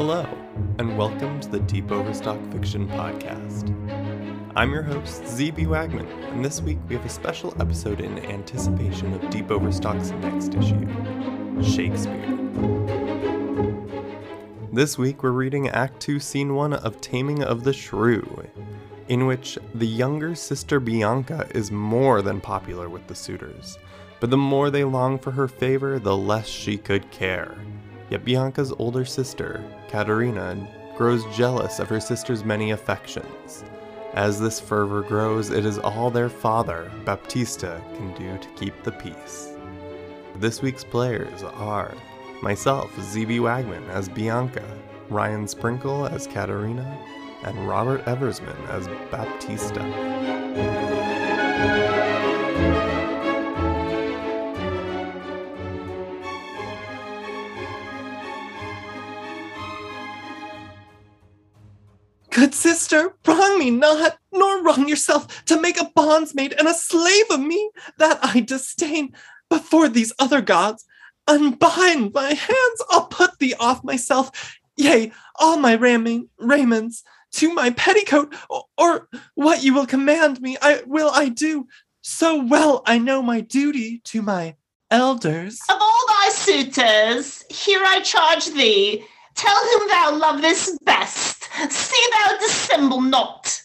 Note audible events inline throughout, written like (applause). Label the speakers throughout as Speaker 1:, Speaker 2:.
Speaker 1: Hello, and welcome to the Deep Overstock Fiction Podcast. I'm your host, ZB Wagman, and this week we have a special episode in anticipation of Deep Overstock's next issue Shakespeare. This week we're reading Act 2, Scene 1 of Taming of the Shrew, in which the younger sister Bianca is more than popular with the suitors, but the more they long for her favor, the less she could care. Yet Bianca's older sister, Caterina, grows jealous of her sister's many affections. As this fervor grows, it is all their father, Baptista, can do to keep the peace. This week's players are myself, ZB Wagman as Bianca, Ryan Sprinkle as Caterina, and Robert Eversman as Baptista.
Speaker 2: Good sister, wrong me not, nor wrong yourself, to make a bondsmaid and a slave of me, that I disdain. Before these other gods, unbind my hands, I'll put thee off myself, yea, all my ramming, raiments, to my petticoat, or, or what you will command me, I will I do. So well I know my duty to my elders.
Speaker 3: Of all thy suitors, here I charge thee, tell whom thou lovest best, see thou dissemble not.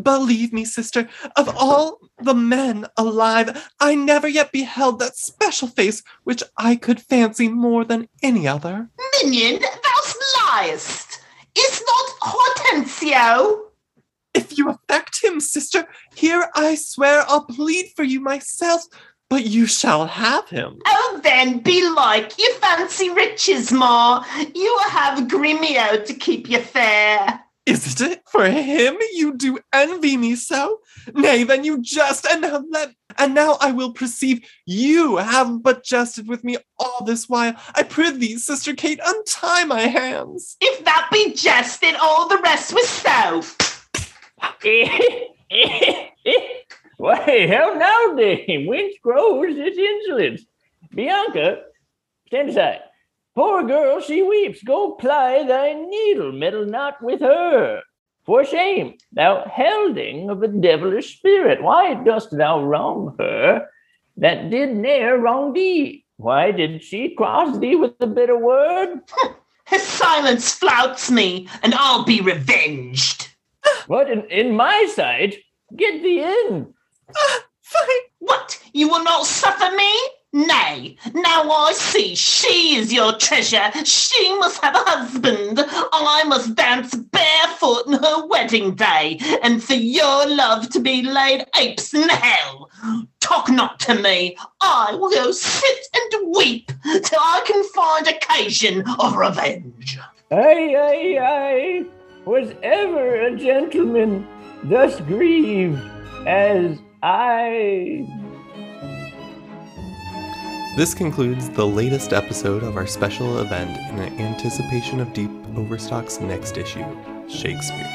Speaker 2: Believe me, sister, of all the men alive, I never yet beheld that special face which I could fancy more than any other.
Speaker 3: Minion, thou liest. Is not Hortensio?
Speaker 2: If you affect him, sister, here I swear I'll plead for you myself, but you shall have him.
Speaker 3: Oh, then, belike you fancy riches more. You have Gremio to keep you fair.
Speaker 2: Is it for him you do envy me so? Nay, then you jest, and now let and now I will perceive you have but jested with me all this while. I prithee, sister Kate, untie my hands.
Speaker 3: If that be jested, all the rest was so. (laughs)
Speaker 4: Why, how now, dame? Whence grows this insolence? Bianca, stand aside. Poor girl, she weeps. Go ply thy needle, meddle not with her. For shame, thou hilding of a devilish spirit, why dost thou wrong her that did ne'er wrong thee? Why did she cross thee with a bitter word?
Speaker 3: His silence flouts me, and I'll be revenged.
Speaker 4: What, in, in my sight? Get thee in.
Speaker 2: Ah, fine.
Speaker 3: What, you will not suffer me? Nay, now I see she is your treasure. She must have a husband. I must dance barefoot on her wedding day, and for your love to be laid apes in hell. Talk not to me. I will go sit and weep till I can find occasion of revenge.
Speaker 4: Ay, ay, ay. Was ever a gentleman thus grieved as I
Speaker 1: This concludes the latest episode of our special event in anticipation of Deep Overstock's next issue, Shakespeare.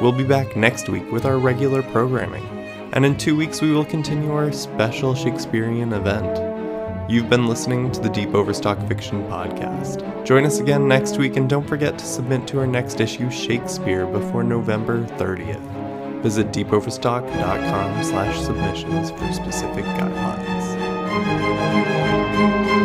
Speaker 1: We'll be back next week with our regular programming, and in two weeks we will continue our special Shakespearean event. You've been listening to the Deep Overstock Fiction Podcast. Join us again next week, and don't forget to submit to our next issue, Shakespeare, before November 30th. Visit deepoverstock.com slash submissions for specific guidelines. Thank you.